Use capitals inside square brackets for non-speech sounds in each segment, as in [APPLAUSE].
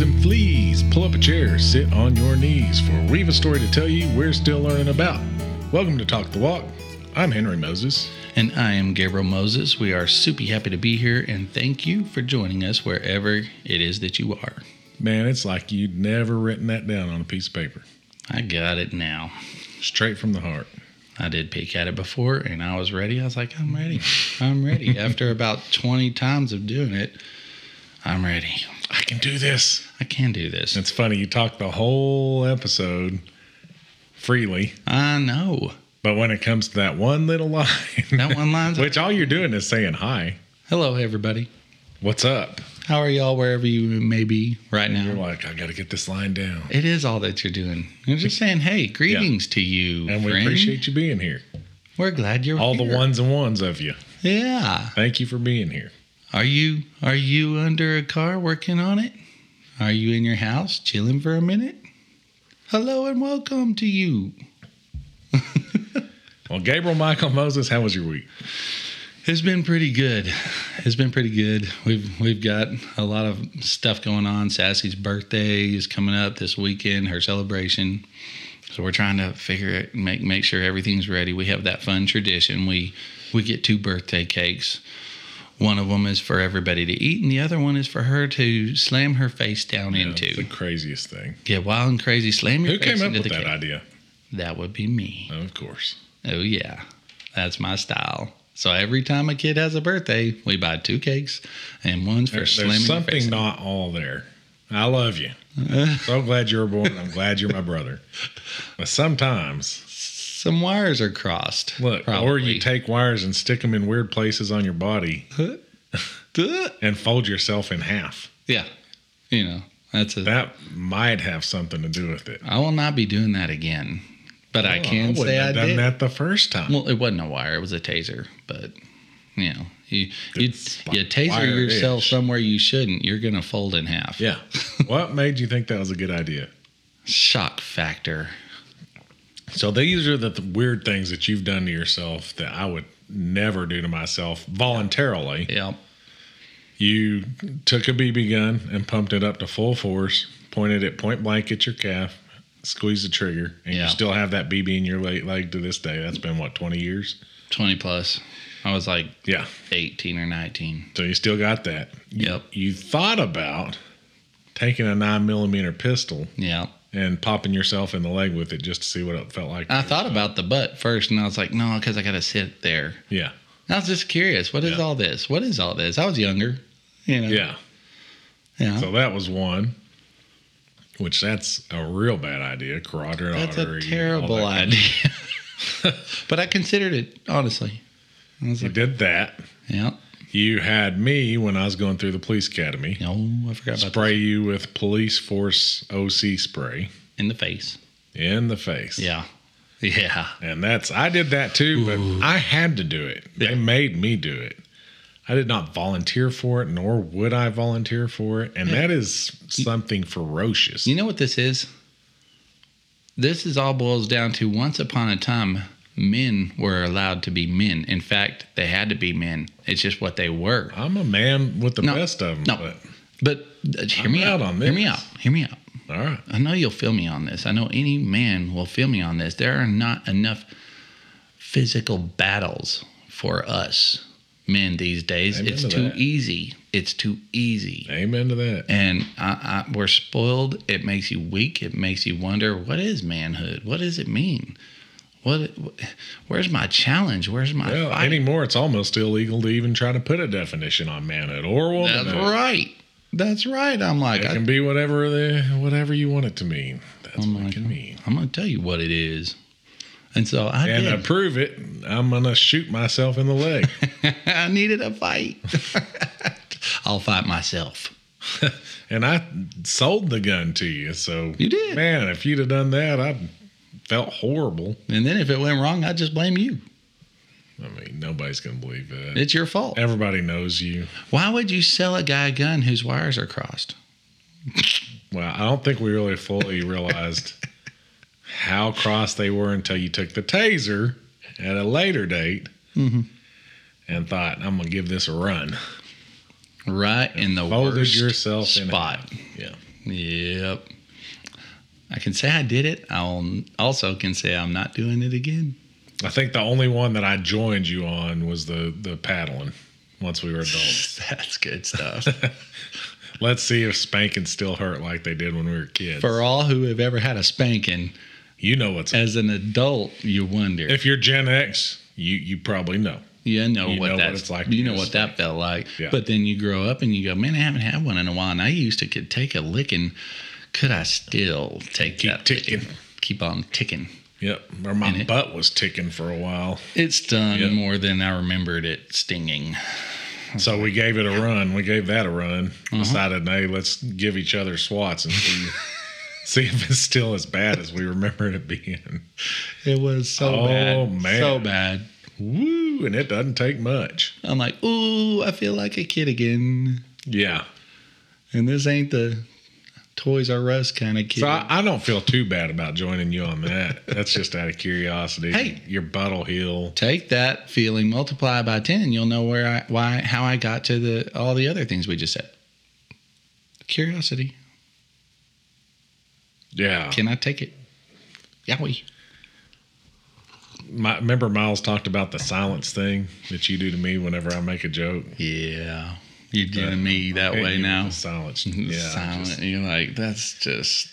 And gentlemen, dogs and fleas, pull up a chair, sit on your knees, for we have a story to tell you we're still learning about. Welcome to Talk the Walk. I'm Henry Moses. And I am Gabriel Moses. We are super happy to be here and thank you for joining us wherever it is that you are. Man, it's like you'd never written that down on a piece of paper. I got it now. Straight from the heart. I did peek at it before and I was ready. I was like, I'm ready. I'm ready. [LAUGHS] After about 20 times of doing it, I'm ready. I can do this. I can do this. It's funny, you talk the whole episode freely, I know. but when it comes to that one little [LAUGHS] line, That one line, which all you're doing is saying hi, Hello, everybody. what's up? How are y'all wherever you may be right now? You're like, I got to get this line down. It is all that you're doing. You're just saying, hey, greetings to you. And we friend. appreciate you being here. We're glad you're All the ones and ones of you. Yeah. Thank you for being here. Are you are you under a car working on it? Are you in your house chilling for a minute? Hello and welcome to you. [LAUGHS] Well, Gabriel Michael Moses, how was your week? It's been pretty good. It's been pretty good. We've we've got a lot of stuff going on. Sassy's birthday is coming up this weekend, her celebration. So we're trying to figure it, make make sure everything's ready. We have that fun tradition. We we get two birthday cakes. One of them is for everybody to eat, and the other one is for her to slam her face down Yeah, it's the craziest thing. Get wild and crazy, slam your Who face came up into with that cake. idea? That would be me. Of course. Oh yeah, that's my style. So every time a kid has a birthday, we buy two cakes, and one's for There- slamming there's something not all there. I love you. [LAUGHS] so glad you were born. I'm glad you're my brother. But sometimes, Some wires are crossed. look, or you take wires and stick them in weird places on your body [LAUGHS] and fold yourself in half. yeah, you know that's a. That might have something to do with it. I will not be doing that again, but I Oh, can wouldn't say I done did. that the first time. Well, it wasn't a wire; it was a taser. But you know, you you, you taser yourself somewhere you shouldn't. You're gonna fold in half. yeah. [LAUGHS] what made you think that was a good idea? Shock factor. So these are the th- weird things that you've done to yourself that I would never do to myself voluntarily. Yep. You took a BB gun and pumped it up to full force, pointed it point blank at your calf, squeezed the trigger, and Yeah. you still have that BB in your leg, leg to this day. That's been what twenty years. Twenty plus. I was like Yeah. eighteen or nineteen. So you still got that. Yep. You thought about taking a nine millimeter pistol Yeah. And popping yourself in the leg with it just to see what it felt like. I thought about the butt first, and I was like, no, because I got to sit there. Yeah. I was just curious. What is Yeah. all this? What is all this? I was younger, you know. Yeah. Yeah. So that was one. Which that's a real bad idea. Carotid That's artery. a terrible that idea. [LAUGHS] but I considered it honestly. I You did that. yeah. You had me when I was going through the police academy. No, I forgot about spray you with police force OC spray in the face. in the face. Yeah. [LAUGHS] Yeah. And that's I did that too, but I had to do it. They Yeah. made me do it. I did not volunteer for it, nor would I volunteer for it. And Yeah. that is something ferocious. You know what this is? This is all boils down to once upon a time, men were allowed to be men. In fact, they had to be men. It's just what they were. I'm a man with the No, best of them. no. But uh, hear I'm me out on this. Hear me out. Hear me out. All right. I know you'll feel me on this. I know any man will feel me on this. There are not enough physical battles for us men these days. Amen it's to too that. easy. It's too easy. Amen to that. And I, I, we're spoiled. It makes you weak. It makes you wonder what is manhood? What does it mean? What? Where's my challenge? Where's my Well, fight? anymore it's almost illegal to even try to put a definition on manhood or womanhood. That's right. That's right. I'm like, It I, can be whatever the whatever you want it to mean. That's I'm what it can mean. I'm gonna tell you what it is. And so I And did. prove it, I'm gonna shoot myself in the leg. [LAUGHS] I needed a fight. [LAUGHS] I'll fight myself. [LAUGHS] and I sold the gun to you. So You did. man. If you'd have done that, I felt horrible. And then if it went wrong, I'd just blame you. I mean, nobody's gonna believe that. It's your fault. Everybody knows you. Why would you sell a guy a gun whose wires are crossed? Well, I don't think we really fully realized how cross they were until you took the taser at a later date Mhm. and thought, I'm gonna give this a run. right in the Folded worst yourself spot. Yeah. Yep. I can say I did it. I'll also can say I'm not doing it again. I think the only one that I joined you on was the the paddling. Once we were adults. [LAUGHS] That's good stuff. [LAUGHS] Let's see if spanking still hurt like they did when we were kids. For all who have ever had a spanking, you know what's as an adult, you wonder. if you're Gen X, you you probably know. you know you what know what that's it's like You know what that felt like. Yeah. But then you grow up and you go, man, I haven't had one in a while. And I used to could take a licking. Could I still take Keep that ticking. Keep on ticking. Yep. Or my And it- butt was ticking for a while. It's done Yep. more than I remembered it stinging. So we gave it a run. We gave that a run. Uh-huh. Decided, hey, let's give each other swats and see, [LAUGHS] see if it's still as bad as we remember it being. It was so Oh, bad. Oh man. So bad. Woo! And it doesn't take much. I'm like, ooh, I feel like a kid again. Yeah. And this ain't the Toys R Us kind of kid. So I, I don't feel too bad about joining you on that. That's just out of curiosity. Hey. your butt'll heal. Take that feeling, multiply by ten, and you'll know where I, why, how I got to the all the other things we just said. Curiosity. Yeah. Can I take it? Yowie. My, remember Myles talked about the silence thing that you do to me whenever I make a joke. Yeah. You're doing me that way now. the Silence. Yeah. Silent. just- You're like, that's just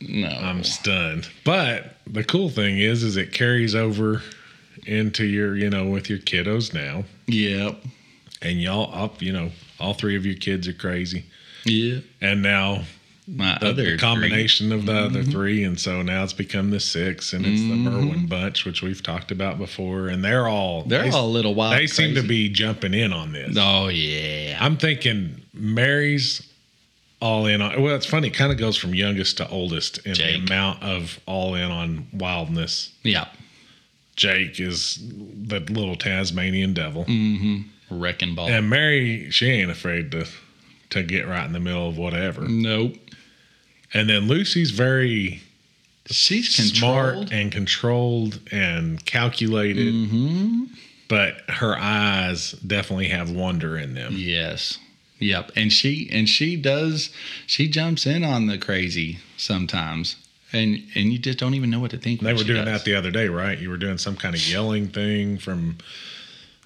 no. I'm stunned. But the cool thing is, is it carries over into your, you know, with your kiddos now, Yep. and y'all up, you know, all three of your kids are crazy, Yeah. and now My the, other the three. combination of the other Mm-hmm. three, and so now it's become the six, and it's the Merwin bunch, which we've talked about before, and they're all They're they, all a little wild. they seem to be jumping in on this. Oh yeah. I'm thinking Mary's all in on. Well, it's funny. It kind of goes from youngest to oldest in Jake. the amount of all in on wildness. Yeah. Jake is the little Tasmanian devil, Mm-hmm. Wrecking ball. and Mary she ain't afraid to to get right in the middle of whatever. Nope. And then Lucy's very She's smart controlled. and controlled and calculated, Mm-hmm. but her eyes definitely have wonder in them. Yes. Yep. And she and she does she jumps in on the crazy sometimes. And and you just don't even know what to think. They were doing does. that the other day, right? You were doing some kind of yelling thing from,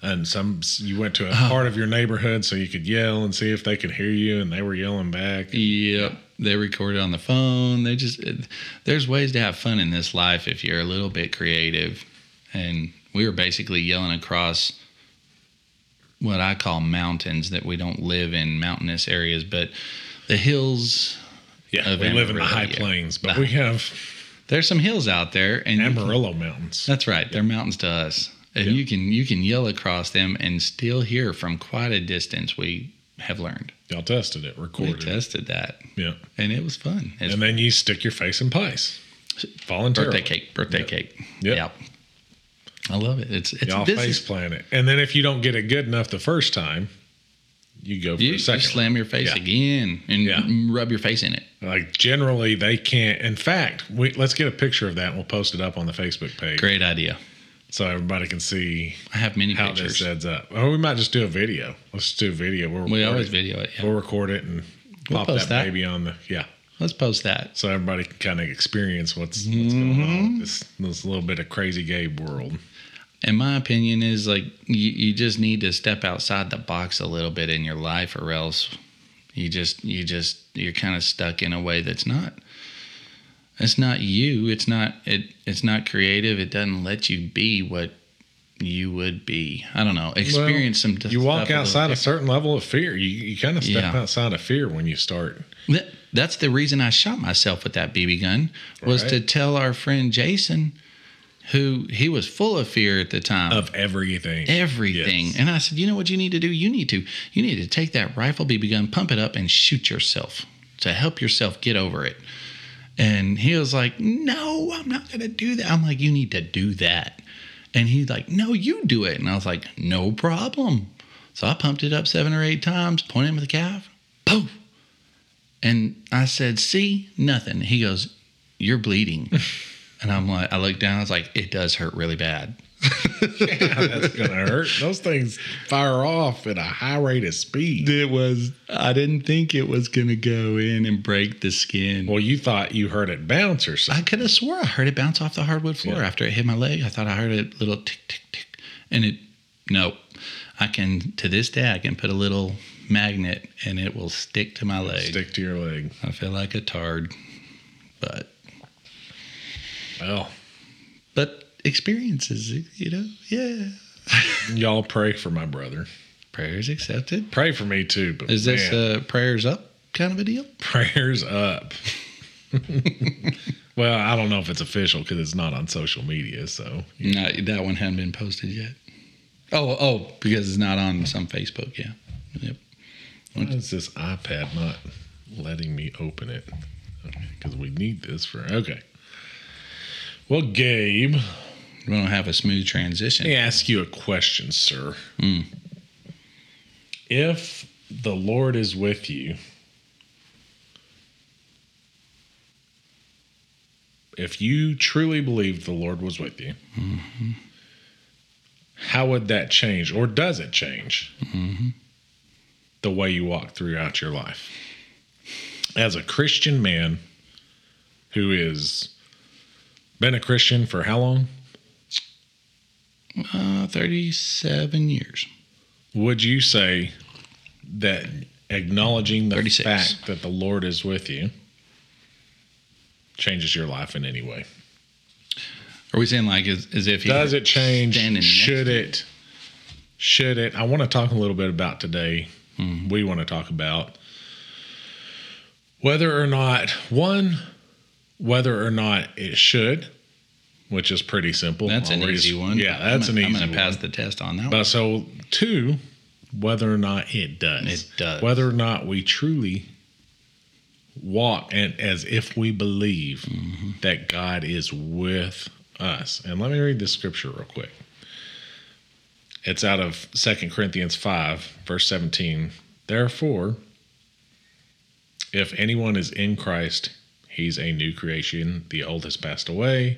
and some you went to a Oh. part of your neighborhood so you could yell and see if they could hear you, and they were yelling back. Yep. They recorded on the phone. They just there's ways to have fun in this life if you're a little bit creative. And we were basically yelling across what I call mountains that we don't live in mountainous areas, but the hills. Yeah, Of we live in the high yeah. plains, but we have There's some hills out there, and you can- Amarillo Mountains. That's right. They're mountains to us. And Yeah. you can you can yell across them and still hear from quite a distance. We have learned. Y'all tested it, We recorded it. tested that, Yeah, and it was fun. It's and then you stick your face in pies, voluntarily. birthday cake, birthday Yep. cake. Yep. Yep. I love it. It's it's Y'all face plant it, and then if you don't get it good enough the first time, you go for you, a you second. slam your face Yeah. again and Yeah. rub your face in it. Like generally, they can't. In fact, we, let's get a picture of that, and we'll post it up on the Facebook page Great idea. So everybody can see I have many how pictures. this adds up. Or we might just do a video. Let's do a video. We'll we always it. video it. Yeah. We'll record it and We'll pop post that, that. baby on the yeah, Let's post that. so everybody can kind of experience what's what's going Mm-hmm. on. This this little bit of crazy Gabe world. And my opinion is like you, you just need to step outside the box a little bit in your life or else you just you just you're kind of stuck in a way that's not it's not you it's not it it's not creative it doesn't let you be what you would be i don't know experience some You walk stuff a outside a certain level of fear. You you kind of step Yeah. outside of fear when you start. That- that's the reason i shot myself with that bb gun was to tell our friend jason who he was full of fear at the time Of everything. everything. Yes. And I said, you know what you need to do? You need to you need to take that rifle BB gun, pump it up, and shoot yourself to help yourself get over it. And he was like, No, I'm not gonna do that. I'm like, you need to do that. And he's like, No, you do it. And I was like, No problem. So I pumped it up seven or eight times, pointed him at the calf, poof. And I said, See, nothing. He goes, You're bleeding. [LAUGHS] and I'm like, I looked down, I was like, It does hurt really bad. Yeah, [LAUGHS] that's gonna hurt. Those things fire off at a high rate of speed. It was. I didn't think it was gonna go in and break the skin. Well, you thought you heard it bounce or something. I could have swore I heard it bounce off the hardwood floor Yeah. after it hit my leg. I thought I heard a little tick tick tick, and it. Nope. I can to this day I can put a little magnet and it will stick to my leg. Stick to your leg. I feel like a tard, but Well, but experiences, you know, yeah. y'all pray for my brother. Prayers accepted. Pray for me too. But Is this man, uh, prayers up kind of a deal? prayers up? [LAUGHS] well, I don't know if it's official because it's not on social media. So No, that one hadn't been posted yet. Oh, oh, because it's not on some Facebook. Yeah. Yep. why is this iPad not letting me open it? Because we need this for okay. Well, Gabe, We don't have a smooth transition. let me ask you a question, sir. Mm. If the Lord is with you, if you truly believed the Lord was with you, how would that change, or does it change the way you walk throughout your life? As a Christian man who is been a Christian for how long? Uh, 37 years. Would you say that acknowledging the 36. fact that the Lord is with you changes your life in any way? Are we saying like as, as if Does it change? Should it? Should it? I want to talk a little bit about today. Hmm. We want to talk about whether or not one, whether or not it should, which is pretty simple. That's an easy one. Yeah, that's I'm, an easy one. I'm going to pass the test on that one. But so two, whether or not it does. It does. Whether or not we truly walk and as if we believe Mm-hmm. that God is with us. And let me read this scripture real quick. It's out of Second Corinthians 5, verse 17. Therefore, if anyone is in Christ, he's a new creation. The old has passed away.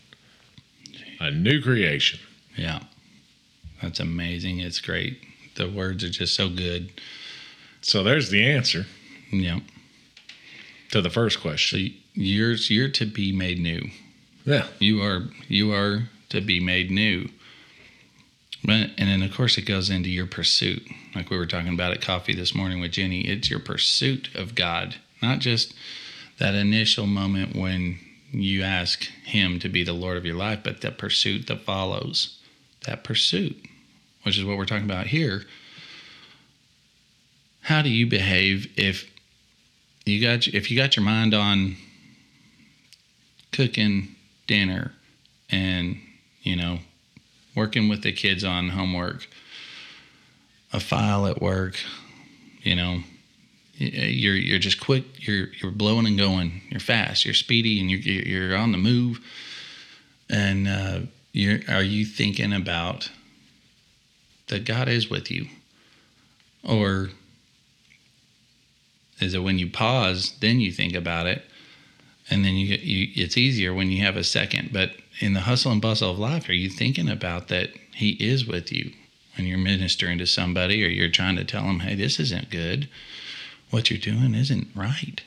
A new creation. yeah. That's amazing. It's great. The words are just so good. So there's the answer Yeah. to the first So question. you're you're to be made new. Yeah. You are you are to be made new. But and then of course it goes into your pursuit. Like we were talking about at coffee this morning with Jenny. It's your pursuit of God, not just that initial moment when you ask him to be the Lord of your life, but the pursuit that follows. That pursuit, which is what we're talking about here. How do you behave if you got if you got your mind on cooking dinner and you know working with the kids on homework a file at work you know you're you're just quick you're you're blowing and going you're fast you're speedy and you're you're on the move. And uh, you're are you thinking about that God is with you? Or is it when you pause then you think about it and then you you it's easier when you have a second. But in the hustle and bustle of life are you thinking about that he is with you when you're ministering to somebody or you're trying to tell them hey this isn't good what you're doing isn't right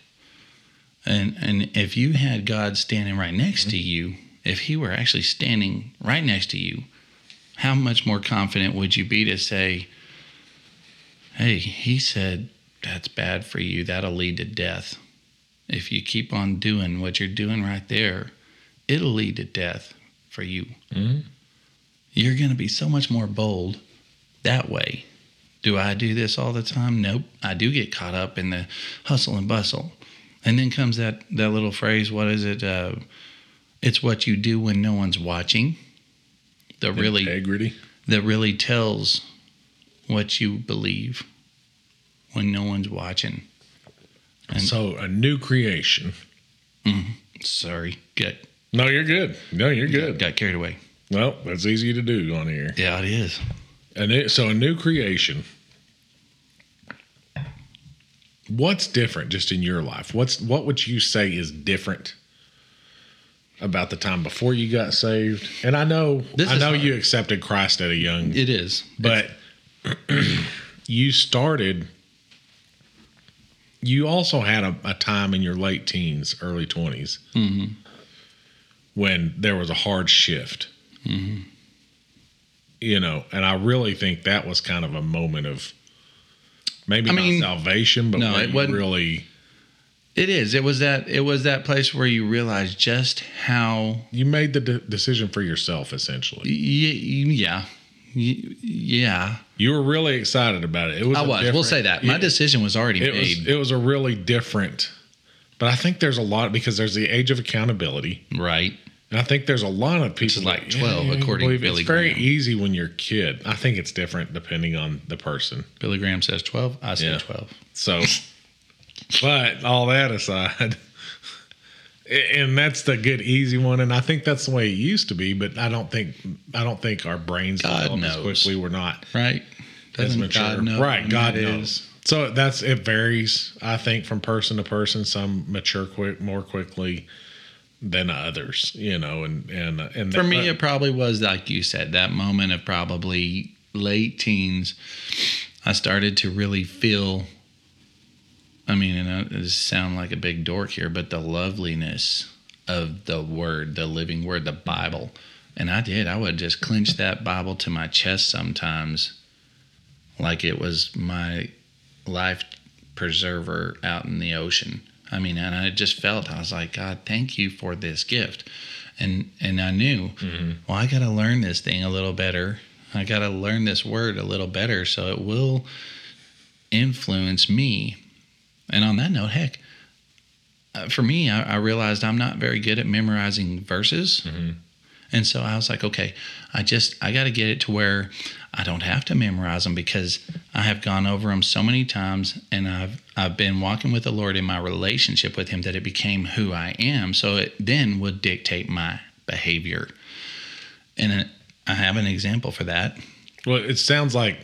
and and if you had god standing right next to you if he were actually standing right next to you how much more confident would you be to say hey he said that's bad for you that'll lead to death if you keep on doing what you're doing right there, it'll lead to death for you. Mhm. You're going to be so much more bold that way. Do I do this all the time? Nope. I do get caught up in the hustle and bustle. And then comes that, that little phrase what is it? Uh, it's what you do when no one's watching. that really integrity. that really tells what you believe when no one's watching. And- so a new creation. Sorry, got No, you're good. No, you're good. got carried away. Well, that's easy to do on here. Yeah, it is. A new, so a new creation. What's different just in your life? What's what would you say is different about the time before you got saved? And I know This I know hard. you accepted Christ at a young It is. but [CLEARS THROAT] you started you also had a, a time in your late teens early 20s Mhm. when there was a hard shift Mm-hmm. You know and i really think that was kind of a moment of maybe I not mean, salvation but no, it wasn't- really It is. It was that. It was that place where you realize just how. you made the de- decision for yourself essentially Y- yeah. Y- yeah. you were really excited about it it was I was. We'll say that. My it- decision was already it made. was it was a really different but i think there's a lot because there's the age of accountability right. And i think there's a lot of people like 12 you according to Billy it's very Graham. easy when you're a kid i think it's different depending on the person Billy Graham says 12. I say Yeah. 12. so but all that aside and that's the good easy one and i think that's the way it used to be but i don't think i don't think our brains God develop as quickly we're not Right. Doesn't mature. God know? Right, God knows. is? So that's it varies, I think, from person to person. Some mature quick more quickly than others, you know, and and and For me, it probably was like you said, that moment of probably late teens. I started to really feel. I mean, and it sound like a big dork here, but the loveliness of the Word, the living Word, the Bible, and I did. I would just clench that Bible to my chest sometimes, like it was my life preserver out in the ocean. I mean, and I just felt I was like, God, thank you for this gift, and and I knew, well, I got to learn this thing a little better. I got to learn this word a little better, so it will influence me. And on that note, heck, uh, for me, I, I realized I'm not very good at memorizing verses. Mhm. And so I was like, okay, I just, I got to get it to where I don't have to memorize them because I have gone over them so many times and I've, I've been walking with the Lord in my relationship with Him that it became who I am. So it then would dictate my behavior. And I have an example for that. well, it sounds like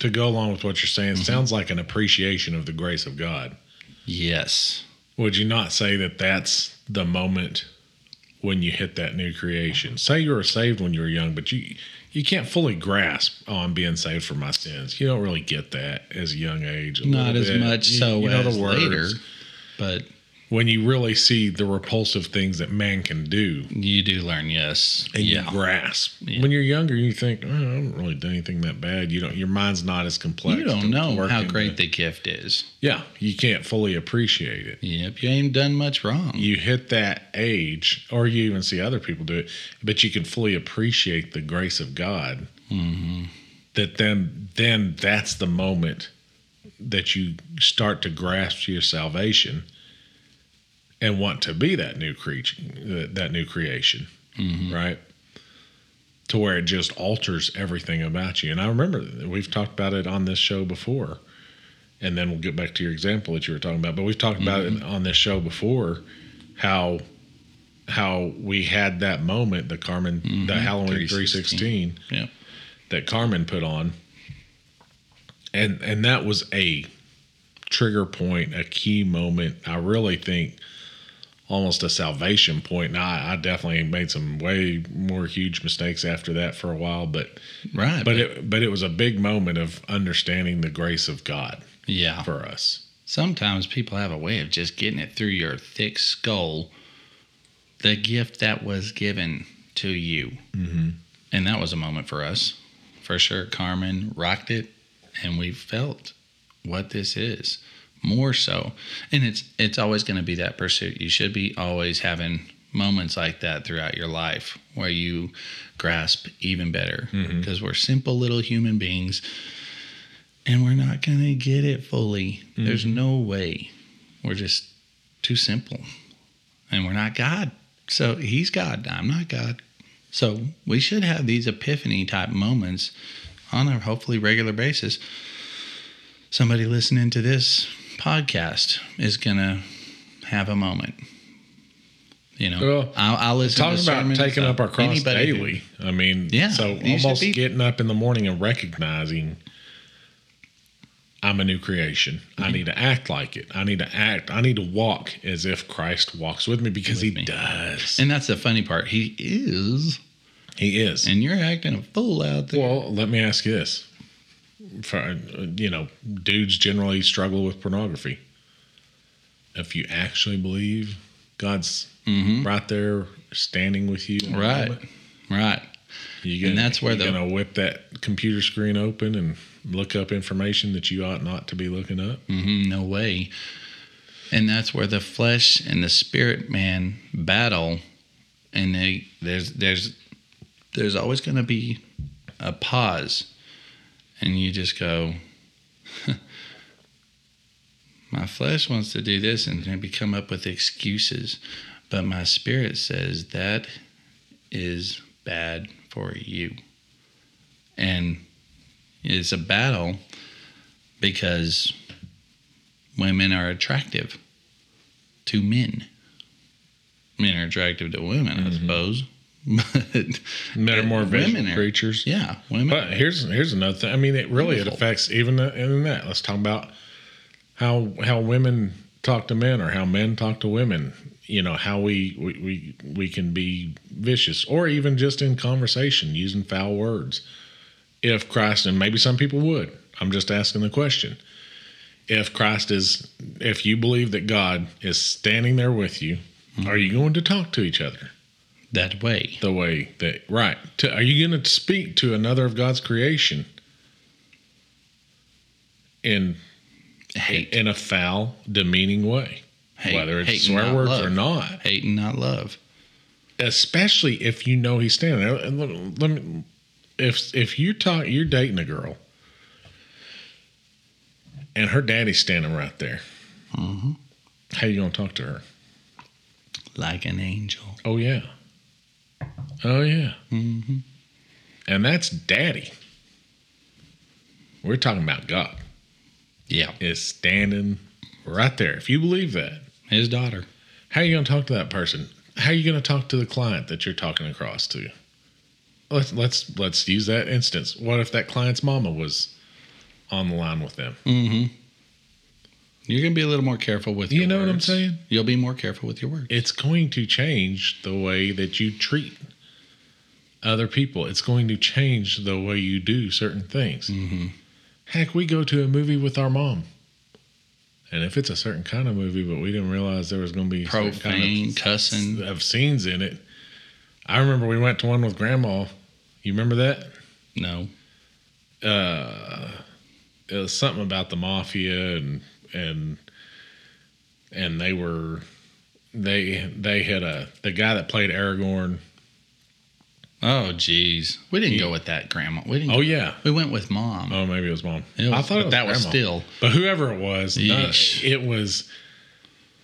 to go along with what you're saying, Mm-hmm. it sounds like an appreciation of the grace of God. Yes. Would you not say that that's the moment when you hit that new creation? Say you were saved when you were young, but you you can't fully grasp, oh, I'm being saved for my sins. You don't really get that as a young age. a Not as bit. much You- so you know as the words. later, but When you really see the repulsive things that man can do, you do learn, yes. and yeah. you grasp. Yeah. When you're younger, you think, oh, I haven't really done anything that bad. You don't. Your mind's not as complex. You don't know how great the gift is. Yeah, you can't fully appreciate it. Yep, you ain't done much wrong. you hit that age, or you even see other people do it, but you can fully appreciate the grace of God. hmm That then, then that's the moment that you start to grasp your salvation and want to be that new creature, that that new creation, hmm right? To where it just alters everything about you. And I remember we've talked about it on this show before. And then we'll get back to your example that you were talking about. But we've talked about it on this show before how how we had that moment, the Carmen, the Mhm. Halloween 316. 316 Yep. that Carmen put on. And and that was a trigger point, a key moment. I really think almost a salvation point. Now I, I definitely made some way more huge mistakes after that for a while, but Right. but it but it was a big moment of understanding the grace of God yeah. for us. Sometimes people have a way of just getting it through your thick skull the gift that was given to you. Mm-hmm. And that was a moment for us. For sure. Carmen rocked it and we felt what this is more so. And it's it's always going to be that pursuit. You should be always having moments like that throughout your life where you grasp even better Mhm. because we're simple little human beings and we're not going to get it fully. There's no way. We're just too simple. And we're not God. So he's God. I'm not God. So we should have these epiphany type moments on a hopefully regular basis. Somebody listening to this podcast is gonna have a moment. You know, Well, I'll, I'll listen. Talking about taking up our cross daily. I mean, Yeah, So almost be- getting up in the morning and recognizing I'm a new creation. Mm-hmm. I need to act like it. I need to act. I need to walk as if Christ walks with me because he me. does. And that's the funny part. He is, he is. and you're acting a fool out there. Well, let me ask you this: For you know, dudes generally struggle with pornography. If you actually believe God's Mhm. right there standing with you, Right. moment, Right. You gonna, And that's where you the- gonna whip that computer screen open and look up information that you ought not to be looking up. hmm no way. And that's where the flesh and the spirit man battle, and they there's there's there's always going to be a pause, and you just go. [LAUGHS] my flesh wants to do this and maybe come up with excuses, but my spirit says that is bad for you. And it's a battle because women are attractive to men. Men are attractive to women, I mm-hmm. suppose. But Men are more visual Women are- creatures. yeah, women. But here's here's another thing. I mean, it really it affects even in that. Let's talk about how how women talk to men or how men talk to women. You know how we we we, we can be vicious or even just in conversation using foul words. If Christ and maybe some people would. I'm just asking the question. If Christ is if you believe that God is standing there with you, are mm-hmm. you going to talk to each other? That way. the way that right to, are you going to speak to another of god's creation in Hate. in a foul demeaning way Hate. whether it's Hate, swear words love. or not Hate and not love. especially if you know he's standing there And let, let me if if you talk you're dating a girl and her daddy's standing right there hmm how you to talk to her Like an angel. oh yeah oh yeah hmm and that's daddy we're talking about god Yeah. is standing right there. If you believe that, His daughter. how are you going to talk to that person? How are you going to talk to the client that you're talking across to? Let's let's let's use that instance. What if that client's mama was on the line with them? hmm You're going to be a little more careful with You your know what I'm saying? You'll be more careful with your words. It's going to change the way that you treat other people. It's going to change the way you do certain things. hmm Heck, we go to a movie with our mom. And if it's a certain kind of movie, but we didn't realize there was going to be Profane, kind of cussing. of scenes in it. I remember we went to one with grandma. You remember that? No. Uh, it was something about the mafia and and and they were they they had a the guy that played Aragorn. Oh, geez. We didn't go with that, Grandma. We didn't. Oh yeah. We went with Mom. Oh, maybe it was mom. It was- I thought was that was still. But whoever it was, it was.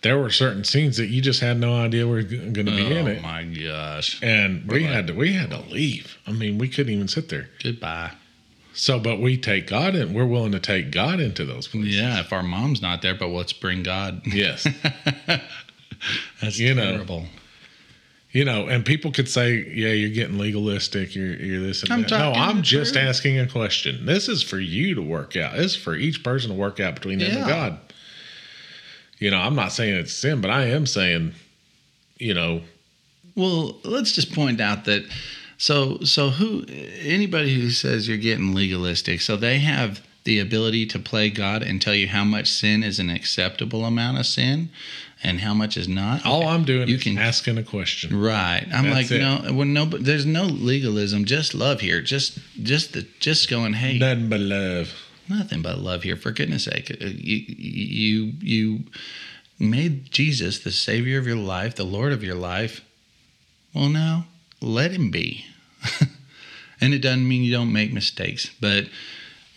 There were certain scenes that you just had no idea were going to be in Oh it, my gosh. and we Right. had to we had to leave. I mean, we couldn't even sit there. Goodbye. So, but we take God in. We're willing to take God into those places. Yeah, if our mom's not there, but let's bring God. Yes. [LAUGHS] That's You know. Terrible. you know, and people could say, "Yeah, you're getting legalistic. You're you're this and I'm that." No, I'm just truth. asking a question. This is for you to work out. This is for each person to work out between them and God. You know, I'm not saying it's sin, but I am saying, you know, Well, let's just point out that so so who anybody who says you're getting legalistic, so they have the ability to play God and tell you how much sin is an acceptable amount of sin and how much is not. all I'm doing You is can- asking a question. Right. I'm That's like, it. no, when no, there's no legalism, just love here. Just, just the, just going, hey, Nothing but love. nothing but love here. For goodness sake, Uh, you, you, you made Jesus the Savior of your life, the Lord of your life. Well, now let Him be. [LAUGHS] and it doesn't mean you don't make mistakes, but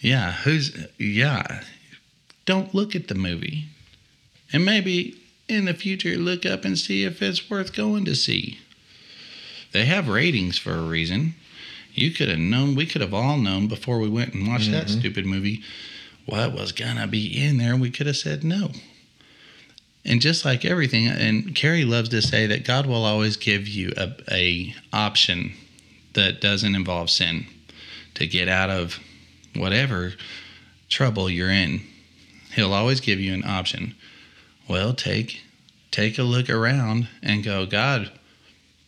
yeah, who's yeah? Don't look at the movie, and maybe in the future look up and see if it's worth going to see. They have ratings for a reason. You could have known, we could have all known before we went and watched that mm-hmm. stupid movie what was gonna be in there. We could have said no. And just like everything, and Carrie loves to say that God will always give you a, a option that doesn't involve sin to get out of whatever trouble you're in. He'll always give you an option. Well, take take a look around and go, God,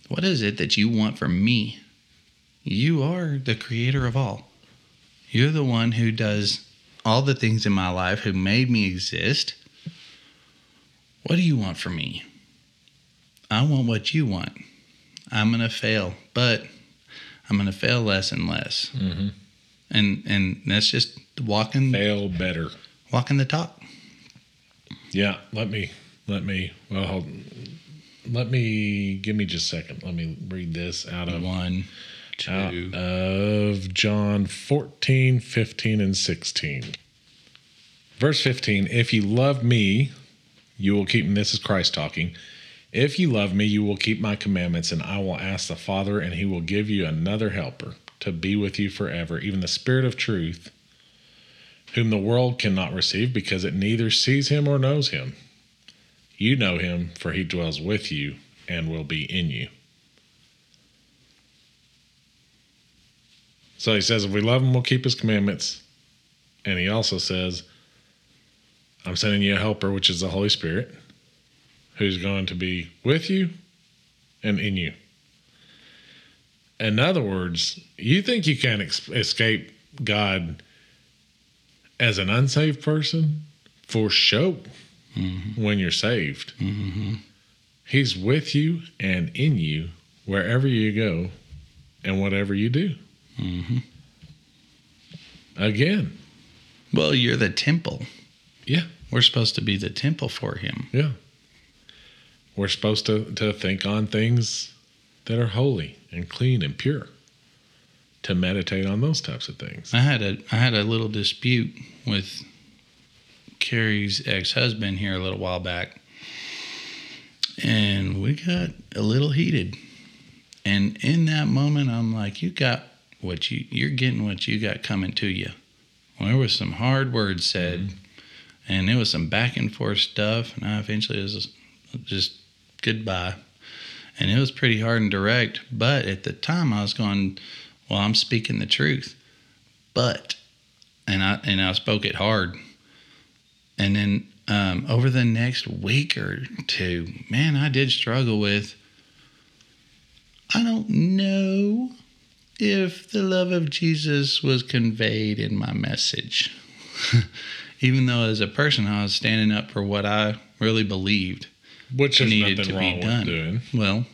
what is it that you want from me? You are the creator of all. You're the one who does all the things in my life, who made me exist. What do you want from me? I want what you want. I'm going to fail, but I'm going to fail less and less. Mm-hmm. And and that's just walking Fail better. walking the talk. Yeah, let me let me well hold, let me give me just a second. Let me read this out of One, out two. of John 14, 15, and 16. Verse 15 If you love me, you will keep, and this is Christ talking. If you love me, you will keep my commandments, and I will ask the Father, and he will give you another helper to be with you forever, even the Spirit of truth, whom the world cannot receive because it neither sees him or knows him. You know him, for he dwells with you and will be in you. So he says, if we love him, we'll keep his commandments. And he also says, I'm sending you a helper, which is the Holy Spirit, who's going to be with you and in you. In other words, you think you can escape God as an unsaved person? For sure, mm-hmm. when you're saved. Mm-hmm. He's with you and in you wherever you go and whatever you do. Mm-hmm. Again, Well, you're the temple. Yeah. We're supposed to be the temple for him. yeah. We're supposed to, to think on things that are holy and clean and pure, to meditate on those types of things. I had a I had a little dispute with Carrie's ex husband here a little while back, and we got a little heated. And in that moment, I'm like, "You got what you you're getting what you got coming to you." Well, there was some hard words said, mm-hmm. and there was some back and forth stuff, and I eventually was just goodbye. And it was pretty hard and direct, but at the time I was going, "Well, I'm speaking the truth." but and I and I spoke it hard. And then um, over the next week or two, man, I did struggle with. I don't know if the love of Jesus was conveyed in my message, [LAUGHS] even though as a person I was standing up for what I really believed. Which is Needed nothing to be wrong with done. doing. Well,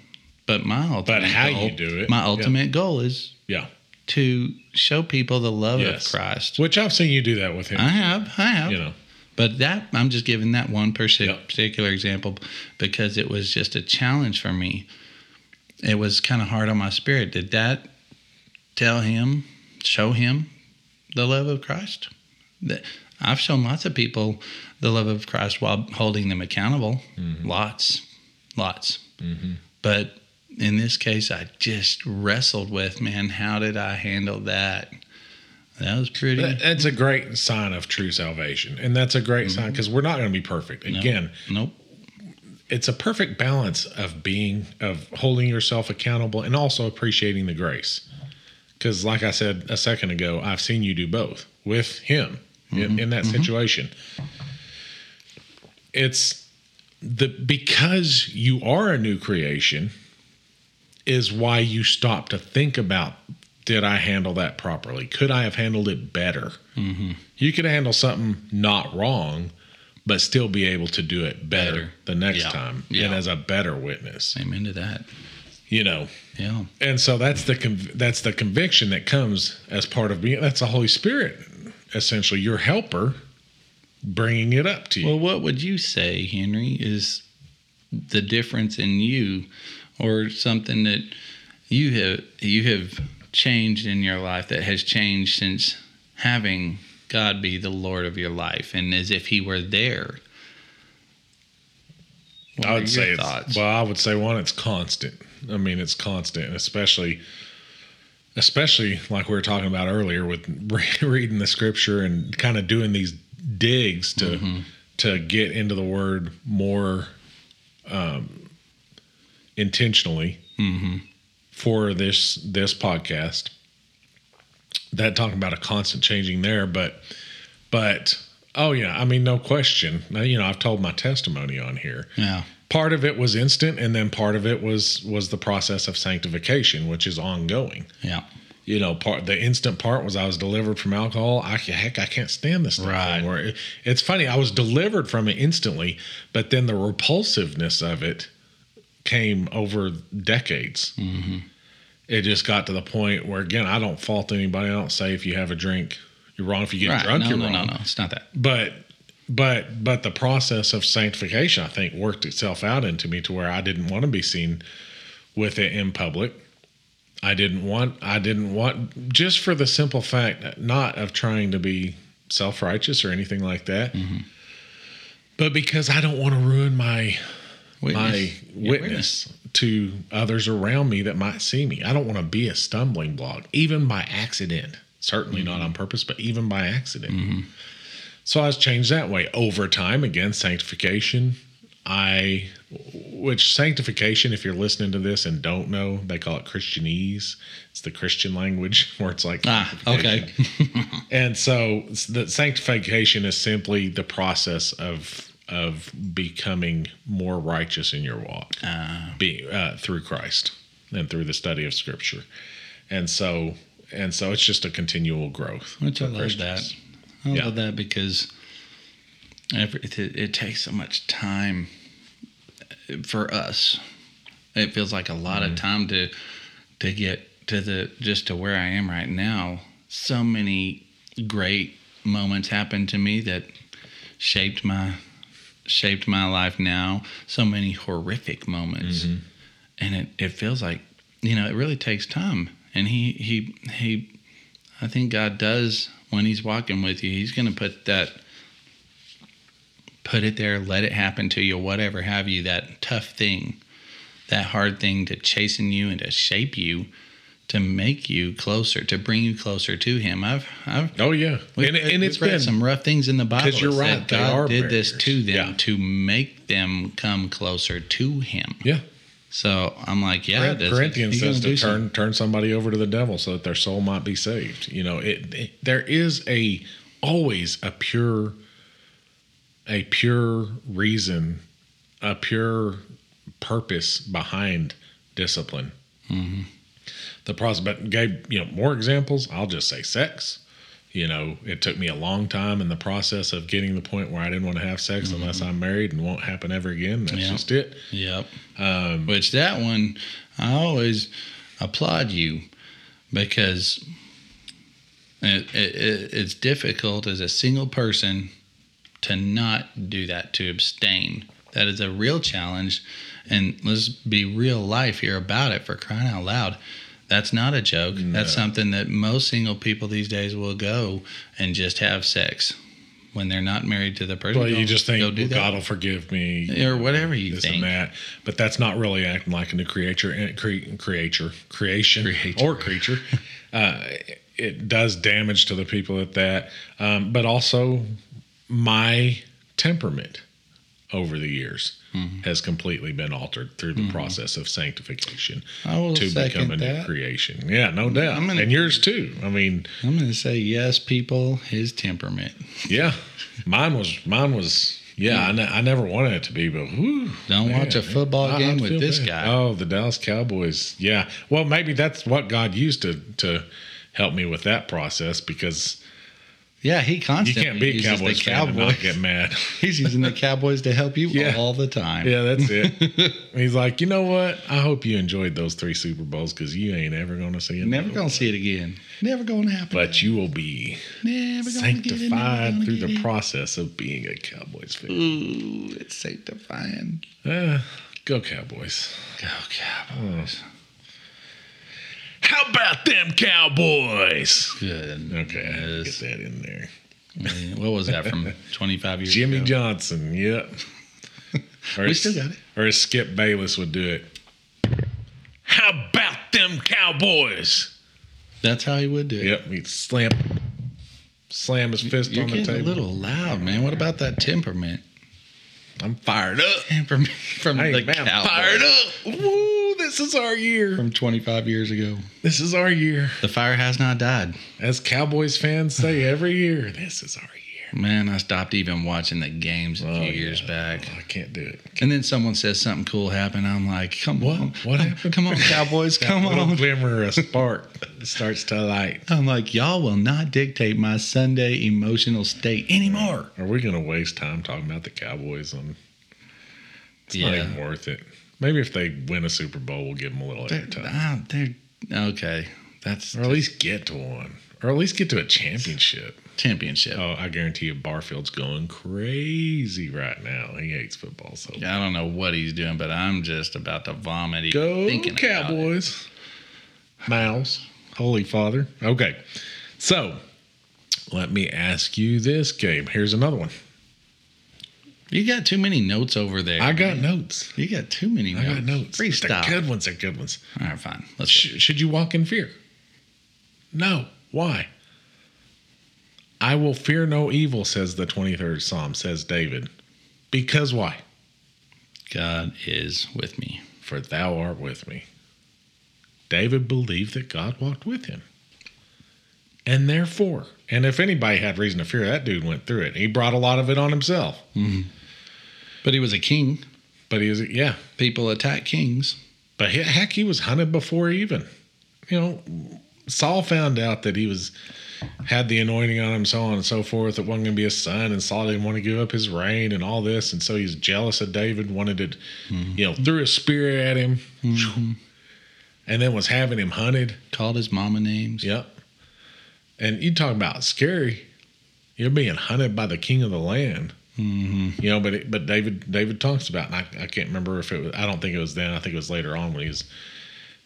but my ultimate but how goal, you do it, my yeah. ultimate goal is Yeah. to show people the love Yes. of Christ. Which I've seen you do that with him. I have, I have. You know. But that I'm just giving that one particular example because it was just a challenge for me. It was kind of hard on my spirit. Did that tell him, show him the love of Christ? That I've shown lots of people the love of Christ while holding them accountable. Lots, lots. Mhm. But in this case, I just wrestled with, man, how did I handle that? That was pretty. That's a great sign of true salvation. And that's a great sign mm-hmm. because we're not going to be perfect. Again, nope. it's a perfect balance of being, of holding yourself accountable and also appreciating the grace. Because, like I said a second ago, I've seen you do both with him in, mm-hmm. in that mm-hmm. situation. It's the because you are a new creation is why you stop to think about did I handle that properly? Could I have handled it better? hmm You could handle something not wrong, but still be able to do it better, Better. the next Yeah. time Yeah. and as a better witness. Amen to that. You know, Yeah. and so that's the conv- that's the conviction that comes as part of being. That's the Holy Spirit, essentially your helper, bringing it up to you. Well, what would you say, Henry, is the difference in you or something that you have you have changed in your life that has changed since having God be the Lord of your life and as if he were there? What I would say thoughts? well. I would say one, it's constant. I mean, it's constant, especially especially like we were talking about earlier with [LAUGHS] reading the scripture and kind of doing these digs to Mm-hmm. to get into the word more um, intentionally Mm-hmm. for this this podcast. That talking about a constant changing there, but but oh yeah, I mean no question. Now, You know, I've told my testimony on here Yeah. part of it was instant and then part of it was was the process of sanctification which is ongoing Yeah. you know part the instant part was i was delivered from alcohol i heck i can't stand this stuff Right. anymore It- it's funny i was delivered from it instantly but then the repulsiveness of it came over decades Mm-hmm. it just got to the point where again i don't fault anybody i don't say if you have a drink you're wrong if you get Right. drunk no, you're no, wrong no, no. It's not that. but but but the process of sanctification i think worked itself out into me to where i didn't want to be seen with it in public i didn't want i didn't want just for the simple fact not of trying to be self-righteous or anything like that but because i don't want to ruin my my Your witness to others around me that might see me. I don't want to be a stumbling block, even by accident. Certainly not on purpose, but even by accident. So I was changed that way over time. Again, sanctification. I, which sanctification, if you're listening to this and don't know, they call it Christianese. It's the Christian language [LAUGHS] where it's like Ah, okay. and so the sanctification is simply the process of of becoming more righteous in your walk, Uh, be, uh, through Christ and through the study of Scripture, and so and so it's just a continual growth. which I love that. I Yeah. love that because every, it, it takes so much time for us. It feels like a lot Mm-hmm. of time to to get to the just to where I am right now. So many great moments happened to me that shaped my shaped my life now. So many horrific moments. Mm-hmm. And it, it feels like, you know, it really takes time. And he he he I think God does when he's walking with you, he's gonna put that put it there, let it happen to you, whatever have you, that tough thing, that hard thing to chasten you and to shape you, to make you closer, to bring you closer to him. I've I've Oh yeah, We've, and, and it's been some rough things in the Bible. 'Cause you're right, God did this to them Yeah. to make them come closer to Him. yeah. So I'm like, yeah, this- Corinthians says to turn something. turn somebody over to the devil so that their soul might be saved. You know, it, it there is a always a pure a pure reason, a pure purpose behind discipline. Mm-hmm. The process, but Gabe you know more examples. I'll just say sex. You know, it took me a long time in the process of getting the point where I didn't want to have sex unless I'm married and won't happen ever again. That's Mm-hmm. Just it. Yep. Um, Which that one, I always applaud you because it, it, it, it's difficult as a single person to not do that, to abstain. That is a real challenge. And let's be real life here about it for crying out loud. That's not a joke. That's something that most single people these days will go and just have sex when they're not married to the person. Well, you just think well, that. God will forgive me, or whatever you this think. and that, but that's not really acting like a new creature, eh, cre- creature, creation, Creature. or creature. [LAUGHS] uh, it does damage to the people at that, um, but also my temperament over the years Mm-hmm. has completely been altered through the process of sanctification to become a second new creation. Yeah, no doubt, gonna- and yours too. I mean, I'm going to say yes, people. His temperament. [LAUGHS] yeah, mine was mine was. Yeah, I, ne- I never wanted it to be, but whew, Don't Man, watch a football I- game with this bad. guy. Oh, the Dallas Cowboys. Yeah. Well, maybe that's what God used to to help me with that process because Yeah, he you constantly can't be Cowboys fan and not get mad. [LAUGHS] He's using the Cowboys to help you Yeah. all the time. yeah, that's it. [LAUGHS] He's like, you know what? I hope you enjoyed those three Super Bowls because you ain't ever going to see it. Never gonna see it again. Never gonna happen. But you will be never gonna get never sanctified through the it. process of being a Cowboys fan. Ooh, it's sanctifying. Uh, go Cowboys. Go Cowboys. How about them Cowboys? Good. Okay, I get that in there. What was that from [LAUGHS] 25 years ago? Jimmy ago? Johnson, yep. Or [LAUGHS] We still got it. Or as Skip Bayless would do it. How about them Cowboys. That's how he would do it. Yep, he'd slam, slam his fist You're on the getting table. a little loud, man. What about that temperament? I'm fired up. [LAUGHS] from from Hey, the man, I'm Cowboys fired up. Woo, this is our year. from 25 years ago. This is our year. The fire has not died. As Cowboys fans say every year, this is our year. Man, I stopped even watching the games a few Oh, years yeah. back. Oh, I can't do it. And then someone says something cool happened. I'm like, come What? on. What happened? Come on, [LAUGHS] Cowboys. Come on. glimmer, a [LAUGHS] spark starts to light. I'm like, y'all will not dictate my Sunday emotional state anymore. Are we going to waste time talking about the Cowboys? On it's not even worth it. Maybe if they win a Super Bowl, we'll give them a little They're, airtime, ah, they're okay. That's or at least get to one, or at least get to a championship. Championship. Oh, I guarantee you, Barfield's going crazy right now. He hates football so. Yeah, I don't know what he's doing, but I'm just about to vomit. Go thinking. Cowboys! Mouse, Holy Father. Okay, so let me ask you this, game. Here's another one. You got too many notes over there. I got notes. You got too many I notes. got notes. Freestyle. They're good ones. They're good ones. All right, fine. Let's. Sh- should you walk in fear? No. Why? I will fear no evil, says the 23rd Psalm, says David. Because why? God is with me. For thou art with me. David believed that God walked with him. And therefore, and if anybody had reason to fear, that dude went through it. He brought a lot of it on himself. Mm-hmm. But he was a king. But he was, yeah. People attack kings. But he- heck, he was hunted before even. You know, Saul found out that he was had the anointing on him, so on and so forth. It wasn't going to be his son, and Saul didn't want to give up his reign and all this, and so he's jealous of David. Wanted to, you know, threw a spear at him, and then was having him hunted. Called his mama names. Yep. And you talk about scary. You're being hunted by the king of the land. hmm You know, but it, but David David talks about, and I, I can't remember if it was. I don't think it was then. I think it was later on when he was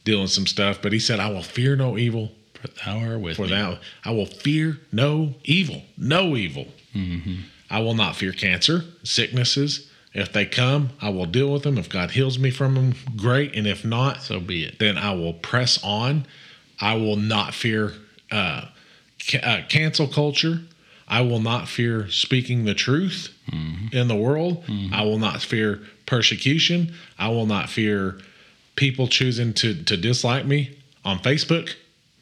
dealing some stuff. But he said, "I will fear no evil, For thou art with for me. thou I will fear no evil, no evil. Mhm. I will not fear cancer, sicknesses. If they come, I will deal with them. If God heals me from them, great. And if not, So be it. then I will press on. I will not fear uh, ca- uh, cancel culture. I will not fear speaking the truth in the world. I will not fear persecution. I will not fear people choosing to, to dislike me on Facebook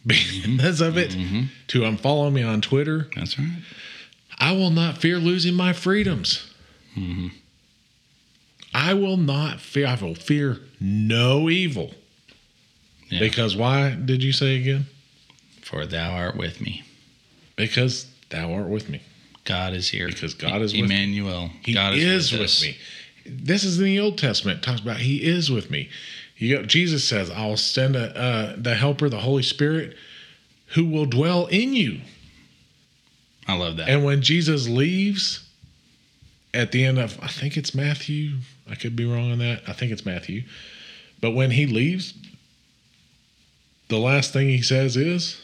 because of it, mm-hmm. to unfollow me on Twitter. That's right. I will not fear losing my freedoms. Mm-hmm. I will not fear. I will fear no evil. Yeah. Because why did you say again? For thou art with me. Because thou art with me. God is here. Because God is with me. Emmanuel. He God is, with, us. me. This is in the Old Testament. It talks about He is with me. You got, Jesus says, "I'll send a, uh, the Helper, the Holy Spirit, who will dwell in you." I love that. And when Jesus leaves, at the end of I think it's Matthew. I could be wrong on that. I think it's Matthew. But when he leaves, the last thing he says is,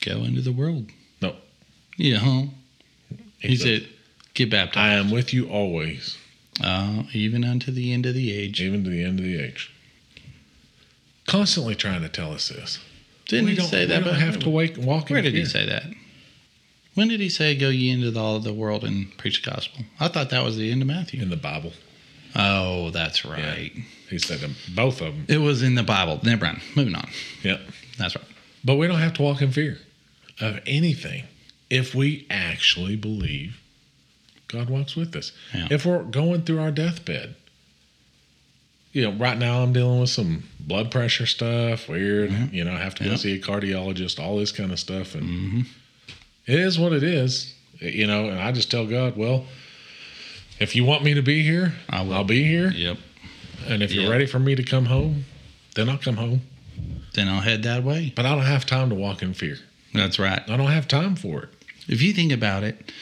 Go into the world. "No." Yeah, huh? He He said, get baptized. "I am with you always, Uh, even unto the end of the age. even to the end of the age." Constantly trying to tell us this. Didn't we he don't, say we that? don't But have to wake, walk. in Where did he say that? When did he say, "Go ye into the, all of the world and preach the gospel"? I thought that was the end of Matthew. in the Bible? Oh, that's right. He said them, both of them. It was in the Bible. Never mind. Moving on. Yep. That's right. But we don't have to walk in fear of anything if we actually believe God walks with us. Yeah. If we're going through our deathbed, you know, right now I'm dealing with some blood pressure stuff, weird, Mhm. you know, I have to go Yeah. see a cardiologist, all this kind of stuff. And hmm it is what it is, you know, and I just tell God, well, if you want me to be here, I will. I'll be here. Yep. And if you're ready for me to come home, then I'll come home. Then I'll head that way. But I don't have time to walk in fear. That's right. I don't have time for it. If you think about it,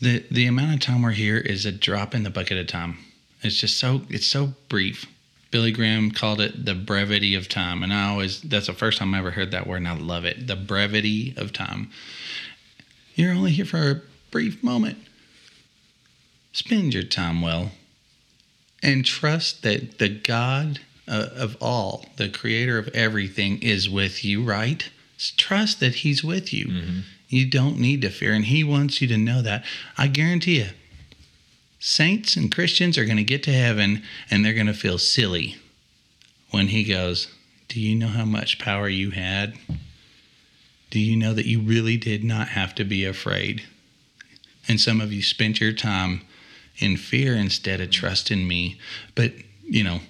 the the amount of time we're here is a drop in the bucket of time. It's just so it's so brief. Billy Graham called it the brevity of time, and I always that's the first time I ever heard that word, and I love it. The brevity of time. You're only here for a brief moment. Spend your time well, and trust that the God uh, of all, the creator of everything, is with you, right? Trust that he's with you. Mm-hmm. You don't need to fear. And he wants you to know that. I guarantee you, saints and Christians are going to get to heaven and they're going to feel silly when he goes, Do you know how much power you had? Do you know that you really did not have to be afraid? And some of you spent your time in fear instead of trusting me. But, you know,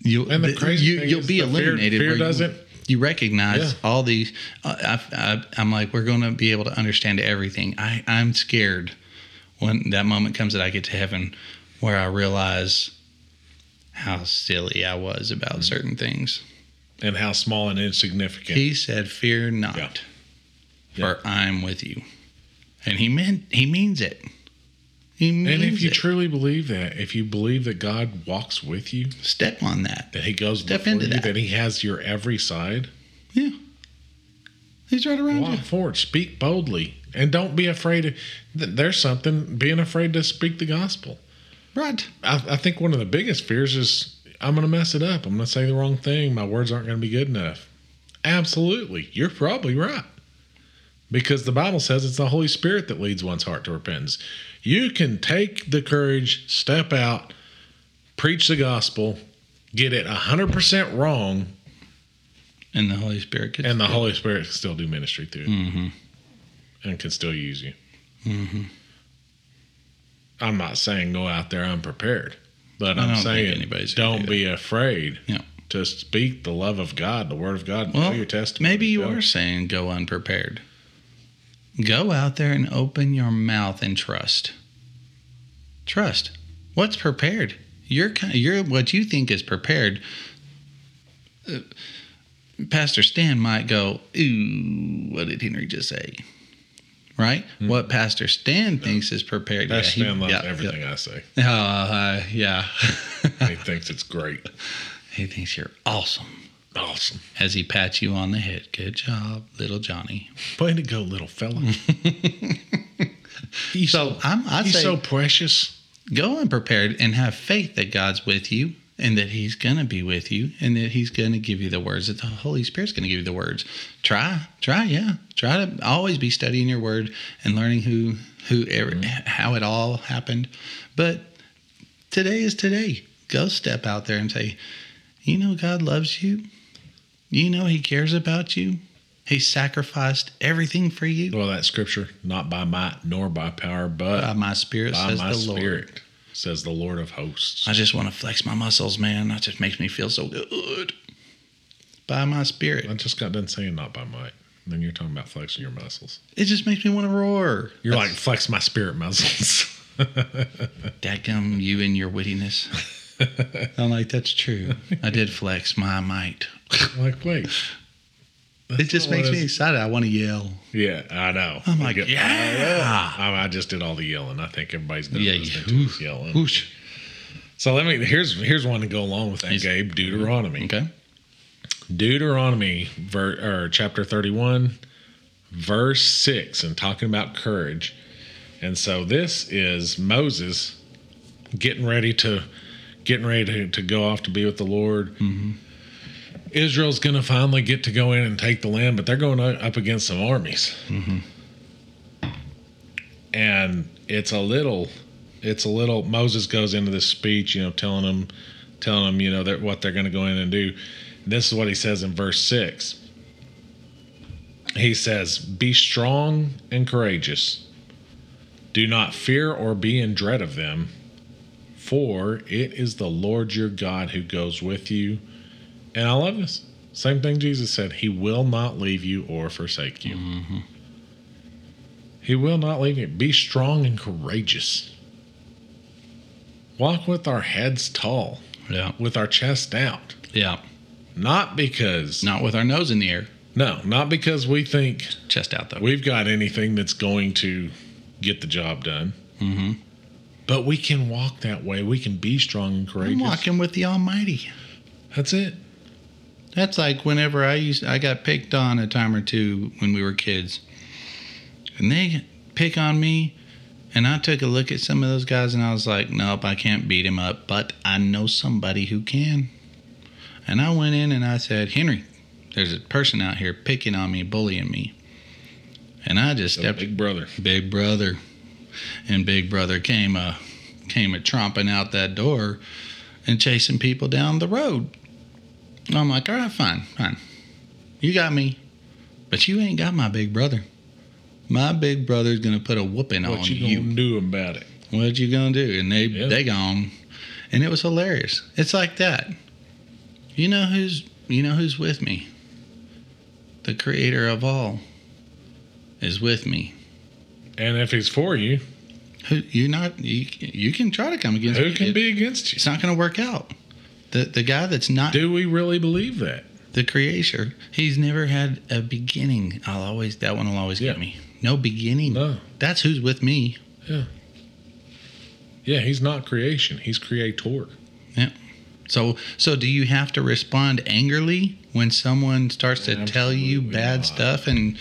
you, And the crazy you, you'll is be the fear- fear doesn't- you recognize Yeah. all these. Uh, I, I, I'm like, we're going to be able to understand everything. I, I'm scared when that moment comes that I get to heaven where I realize how silly I was about Mm-hmm. certain things. And how small and insignificant. He said, "Fear not, Yeah. for I'm with you," and he meant he means it. And if you it. truly believe that, if you believe that God walks with you, step on that, that He goes Step into you, that. that. He has your every side, yeah, he's right around walk you. forward, speak boldly, and don't be afraid. Of, there's something being afraid to speak the gospel. Right. I, I think one of the biggest fears is I'm going to mess it up. I'm going to say the wrong thing. My words aren't going to be good enough. Absolutely, you're probably right. Because the Bible says it's the Holy Spirit that leads one's heart to repentance. You can take the courage, step out, preach the gospel, get it 100% wrong, And the Holy Spirit could. and the Holy Spirit can still do ministry through it hmm and can still use you. hmm I'm not saying go out there unprepared, but I I'm saying don't do be afraid Yeah. to speak the love of God, the Word of God, Well, your testimony. Maybe you are saying go unprepared. Go out there and open your mouth and trust. Trust. What's prepared? You're you're what you think is prepared. Uh, Pastor Stan might go, "Ooh, what did Henry just say?" Right? What Pastor Stan thinks is prepared. Pastor he- Stan loves yeah, everything I say. Yeah, uh, yeah. [LAUGHS] He thinks it's great. he thinks you're awesome Awesome. as he pats you on the head. Good job, little Johnny. Way to go, little fella. [LAUGHS] he's So I'm, I'd he's say so precious. go unprepared and have faith that God's with you and that He's gonna be with you and that He's gonna give you the words. That the Holy Spirit's gonna give you the words. Try, try, yeah. Try to always be studying your word and learning who who ever, how it all happened. But today is today. Go step out there and say, you know, God loves you. You know He cares about you. He sacrificed everything for you. Well, that scripture, not by might nor by power, but By my spirit, by says my the Lord. spirit, says the Lord of hosts. I just want to flex my muscles, man. That just makes me feel so good. By my spirit. I just got done saying not by might. Then you're talking about flexing your muscles. It just makes me want to roar. You're like flex my spirit muscles. [LAUGHS] Dadgum, you and your wittiness. [LAUGHS] I'm like, that's true. I did flex my might. [LAUGHS] like wait. It just makes me excited. I want to yell. Yeah, I know. I'm like, get- yeah. I, I just did all the yelling. I think everybody's been Yeah, listening us yelling. Whoosh. So let me here's here's one to go along with that, He's- Gabe. Deuteronomy. Okay. Deuteronomy, ver, or chapter 31, verse 6, and talking about courage. And so this is Moses getting ready to getting ready to, to go off to be with the Lord. Mm-hmm. Israel's going to finally get to go in and take the land, but they're going up against some armies. Mm-hmm. And it's a little, it's a little. Moses goes into this speech, you know, telling them, telling them, you know, that what they're going to go in and do. This is what he says in verse 6. He says, Be strong and courageous. Do not fear or be in dread of them, for it is the Lord your God who goes with you. And I love this. Same thing Jesus said. He will not leave you or forsake you. He will not leave you. Be strong and courageous. Walk with our heads tall, Yeah. with our chest out. Yeah. Not because Not with our nose in the air. no, not because we think Chest out though. we've got anything that's going to get the job done. mm-hmm. But we can walk that way. We can be strong and courageous. I'm walking with the Almighty. That's it. That's like whenever I used I got picked on a time or two when we were kids. And they pick on me and I took a look at some of those guys and I was like, nope, I can't beat him up, but I know somebody who can. And I went in and I said, Henry, there's a person out here picking on me, bullying me. And I just So stepped big brother. Big Brother, and Big Brother came uh came a tromping out that door and chasing people down the road. And I'm like, all right, fine, fine, you got me, but you ain't got my big brother. My big brother's gonna put a whooping on you. What you gonna do about it? What you gonna do? And they Yeah. they gone, and it was hilarious. It's like that. You know who's you know who's with me. The Creator of all is with me. And if he's for you, Who you not you, you can try to come against who can It- be against you? It's not going to work out. The the guy that's not Do we really believe that? the creator, he's never had a beginning. I'll always that one will always Yeah. get me. No beginning. No. That's who's with me. Yeah, Yeah, he's not creation. He's creator. Yeah. So so do you have to respond angrily when someone starts to tell you bad not. stuff and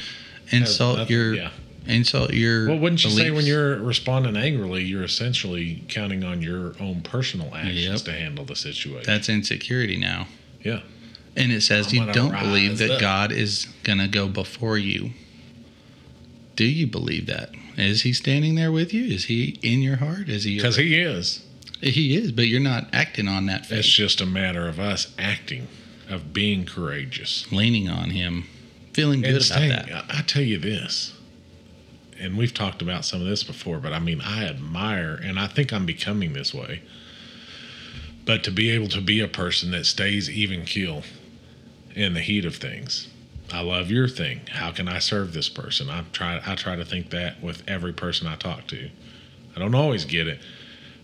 insult nothing- your yeah. Insult your Well, wouldn't you say when you're responding angrily, you're essentially counting on your own personal actions Yep. to handle the situation? that's insecurity now. Yeah. And it says I'm you don't believe that up. God is going to go before you. Do you believe that? Is he standing there with you? Is he in your heart? Is he? Because he is. he is, but you're not acting on that faith, It's just a matter of us acting, of being courageous. leaning on him, feeling good and about staying, that. I tell you this, and we've talked about some of this before, but I mean, I admire, and I think I'm becoming this way. But to be able to be a person that stays even keel in the heat of things. I love your thing. How can I serve this person? I try I try to think that with every person I talk to. I don't always get it,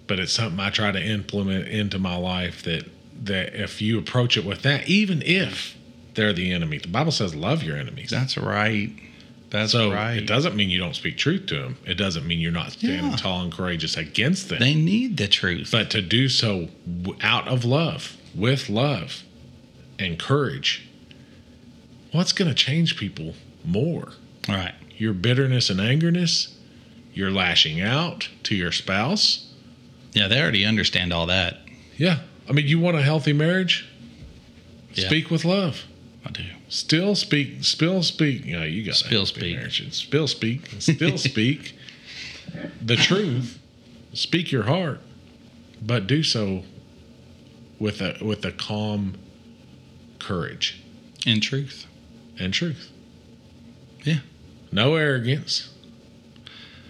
but it's something I try to implement into my life that that if you approach it with that, even if they're the enemy, the Bible says love your enemies. That's right. That's so right. it doesn't mean you don't speak truth to them. It doesn't mean you're not standing Yeah. tall and courageous against them. They need the truth. but to do so out of love, with love and courage, what's going to change people more? All right. Your bitterness and angerness, your lashing out to your spouse. Yeah, they already understand all that. Yeah. I mean, you want a healthy marriage? Yeah. Speak with love. I do. Still speak. Spill speak. Yeah, you got Spill speak. Spill speak. [LAUGHS] Still speak the truth. Speak your heart, but do so with a with a calm courage In truth. and truth. Yeah. No arrogance.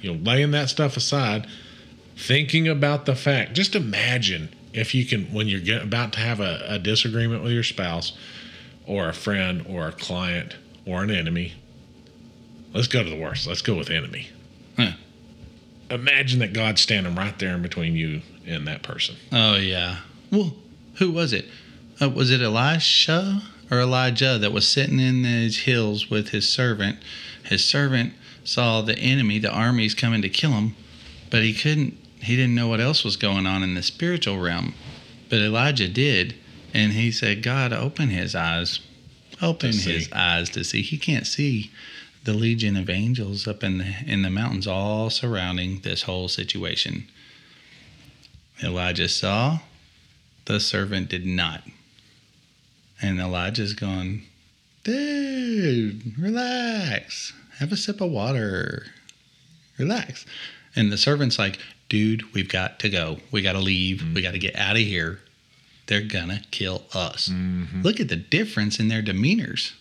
You know, laying that stuff aside, thinking about the fact. Just imagine if you can, when you're get, about to have a, a disagreement with your spouse, or a friend, or a client, or an enemy. Let's go to the worst. Let's go with enemy. Huh. Imagine that God's standing right there in between you and that person. Oh yeah. Well, who was it? Uh, was it Elisha or Elijah that was sitting in these hills with his servant? His servant saw the enemy, the armies coming to kill him, but he couldn't. He didn't know what else was going on in the spiritual realm. But Elijah did, and he said, "God, open his eyes, open his eyes to see." He can't see the legion of angels up in the in the mountains, all surrounding this whole situation. Elijah saw, the servant did not. And Elijah's going, dude, relax. Have a sip of water. Relax. And the servant's like, dude, we've got to go. We got to leave. Mm-hmm. We got to get out of here. They're to kill us. Mm-hmm. Look at the difference in their demeanors.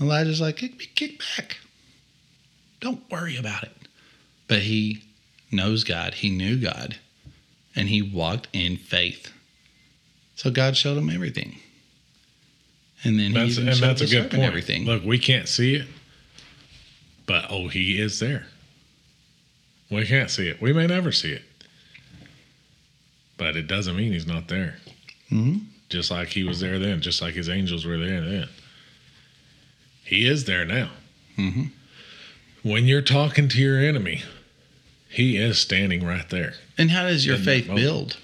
Elijah's like, kick, kick back. Don't worry about it. But he knows God. He knew God. And he walked in faith. So God showed him everything. And then That's, he and showed that's a good point. everything. Look, we can't see it, but oh, he is there. We can't see it. We may never see it, but it doesn't mean he's not there. Mhm. Just like he was there then, just like his angels were there then. He is there now. Mhm. When you're talking to your enemy, he is standing right there. And how does your faith build?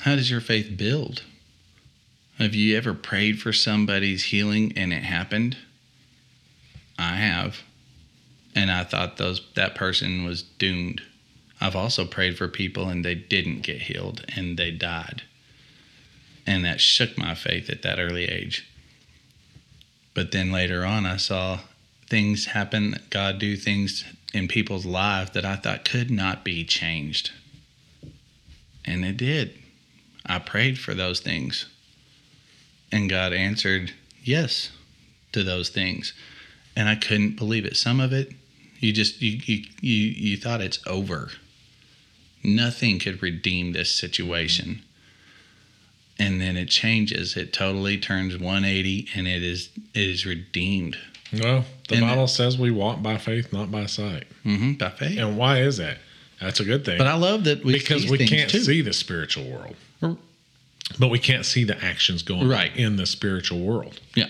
How does your faith build? Have you ever prayed for somebody's healing and it happened? I have. And I thought those that person was doomed. I've also prayed for people and they didn't get healed and they died. And that shook my faith at that early age. But then later on, I saw things happen, God do things in people's lives that I thought could not be changed. And it did. I prayed for those things. And God answered yes to those things. And I couldn't believe it. Some of it, you just you you you, you thought it's over. Nothing could redeem this situation. And then it changes. It totally turns 180 and it is it is redeemed. Well, the And- Bible says we walk by faith, not by sight. Mm-hmm, by faith. And why is that? That's a good thing. But I love that we because we can't too. see the spiritual world. But we can't see the actions going Right. in the spiritual world. Yeah,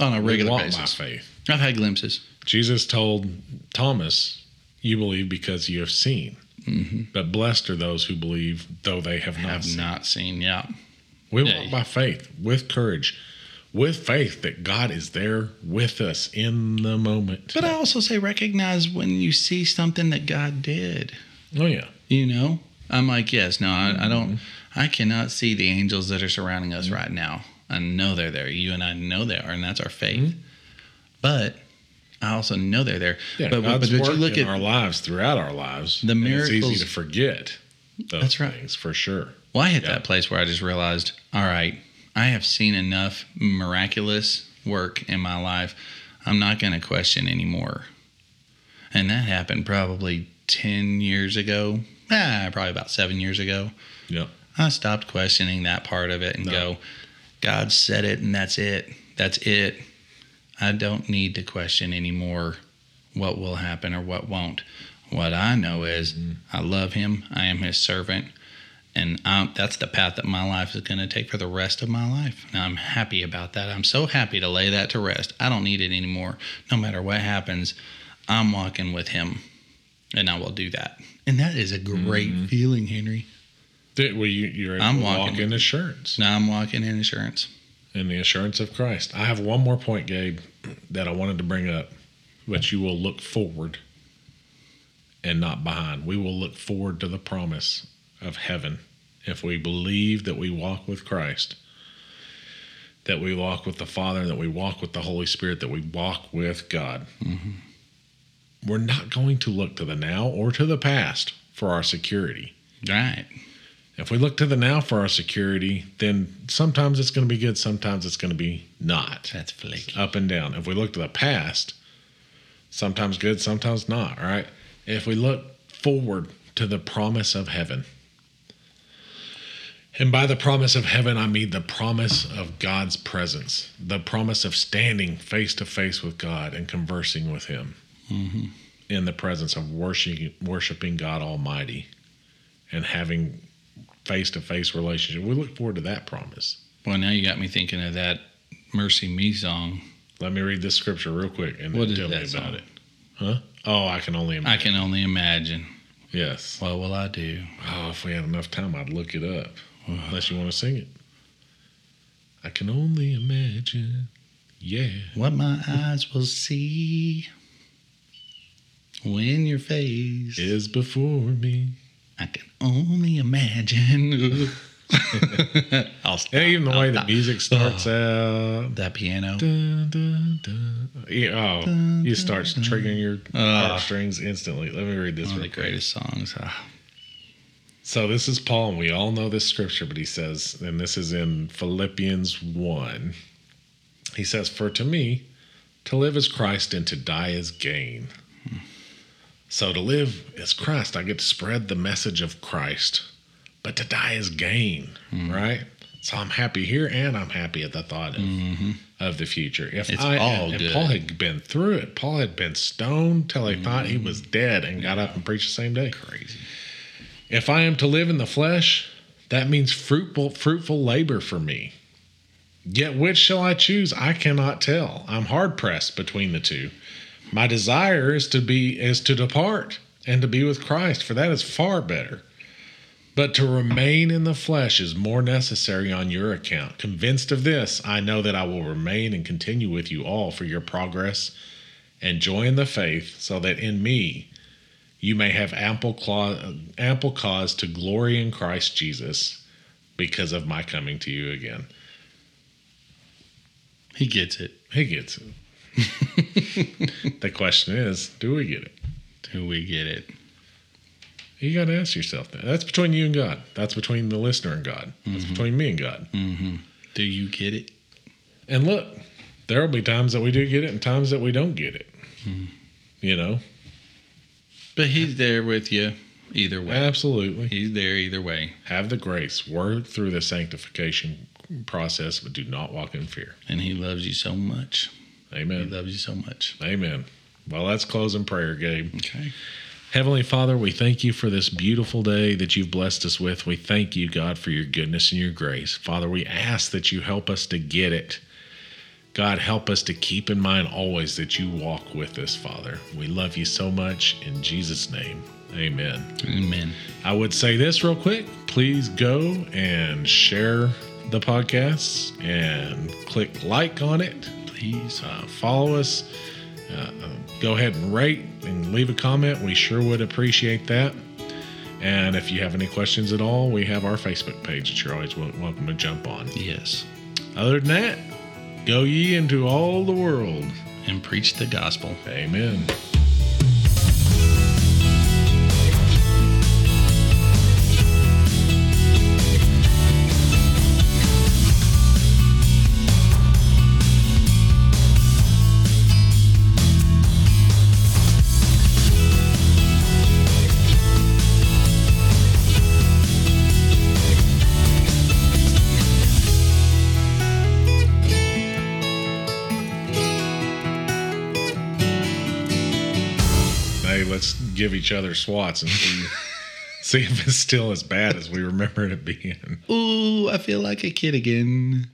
on a We regular walk basis. by faith. I've had glimpses. Jesus told Thomas, You believe because you have seen. Mm-hmm. But blessed are those who believe, though they have not Have seen. not seen. Yeah. We Yeah. walk by faith, with courage, with faith that God is there with us in the moment. But I also say recognize when you see something that God did. oh, yeah. You know, I'm like, yes, no, I, I don't, mm-hmm. I cannot see the angels that are surrounding us mm-hmm. right now. I know they're there. You and I know they are, and that's our faith. Mm-hmm. But I also know they're there. Yeah, but, but, God's but work you look at our lives throughout our lives. The and It's miracles- easy to forget That's right. things for sure. Well, I hit Yeah. that place where I just realized, all right, I have seen enough miraculous work in my life. I'm not going to question anymore. And that happened probably 10 years ago. Ah, probably about seven years ago. Yep. I stopped questioning that part of it and No. go, God said it and that's it. That's it. I don't need to question anymore what will happen or what won't. What I know is mm-hmm. I love him. I am his servant. And I'm, that's the path that my life is going to take for the rest of my life. And I'm happy about that. I'm so happy to lay that to rest. I don't need it anymore. No matter what happens, I'm walking with him. And I will do that. And that is a great mm-hmm. feeling, Henry. Well, you, you're able I'm to walk walking in assurance. Now I'm walking in insurance. In the assurance of Christ. I have one more point, Gabe, that I wanted to bring up, but you will look forward and not behind. We will look forward to the promise of heaven if we believe that we walk with Christ, that we walk with the Father, that we walk with the Holy Spirit, that we walk with God. Mm-hmm. We're not going to look to the now or to the past for our security. Right. If we look to the now for our security, then sometimes it's going to be good, sometimes it's going to be not. That's flaky. Up and down. If we look to the past, sometimes good, sometimes not, all right? If we look forward to the promise of heaven, and by the promise of heaven, I mean the promise of God's presence, the promise of standing face to face with God and conversing with Him mm-hmm. in the presence of worshiping, worshiping God Almighty and having face to face relationship. We look forward to that promise. Well, now you got me thinking of that "MercyMe" song. Let me read this scripture real quick and What then tell me about song? it. Huh? Oh, I can only I imagine. can only imagine. Yes. What will I do? Oh, if we had enough time, I'd look it up. Uh-huh. Unless you want to sing it. I can only imagine. Yeah. What my eyes will see when your face. Is before me. I can only imagine. [LAUGHS] I'll stop. Even the I'll way the music starts out. that piano. Dun, dun, dun. Yeah, oh, you start triggering your Ah. heartstrings instantly. Let me read this. One of the quick. greatest songs. Ah, So this is Paul, and we all know this scripture, but he says, and this is in Philippians 1. He says, For to me, to live is Christ and to die is gain. So to live is Christ. I get to spread the message of Christ, but to die is gain, mm-hmm. right? So I'm happy here and I'm happy at the thought of, mm-hmm. of the future. If It's I, all and good. Paul had been through it, Paul had been stoned till he thought he was mm-hmm. dead and got up and preached the same day. crazy. If I am to live in the flesh, that means fruitful fruitful labor for me. Yet which shall I choose? I cannot tell. I'm hard pressed between the two. My desire is to be is to depart and to be with Christ, for that is far better. But to remain in the flesh is more necessary on your account. Convinced of this, I know that I will remain and continue with you all for your progress and joy in the faith, so that in me you may have ample, cla- ample cause to glory in Christ Jesus because of my coming to you again. He gets it. He gets it. [LAUGHS] the question is, do we get it? Do we get it? You got to ask yourself that. That's between you and God. That's between the listener and God. That's between me and God. Mm-hmm. Do you get it? And look, there will be times that we do get it and times that we don't get it. You know, But he's there with you either way. absolutely. He's there either way. Have the grace, work through the sanctification process, but do not walk in fear. And he loves you so much. He Amen. loves you so much. Amen. Well, let's close in prayer, Gabe. Okay. Heavenly Father, we thank you for this beautiful day that you've blessed us with. We thank you, God, for your goodness and your grace. Father, we ask that you help us to get it. God, help us to keep in mind always that you walk with us, Father. We love you so much. In Jesus' name, amen. Amen. I would say this real quick. Please go and share the podcast and click like on it. Please uh, follow us. Uh, uh, go ahead and rate and leave a comment. We sure would appreciate that. And if you have any questions at all, we have our Facebook page that you're always welcome to jump on. Yes. Other than that, go ye into all the world. And preach the gospel. Amen. Give each other swats and see, see if it's still as bad as we remember it being. Ooh, I feel like a kid again.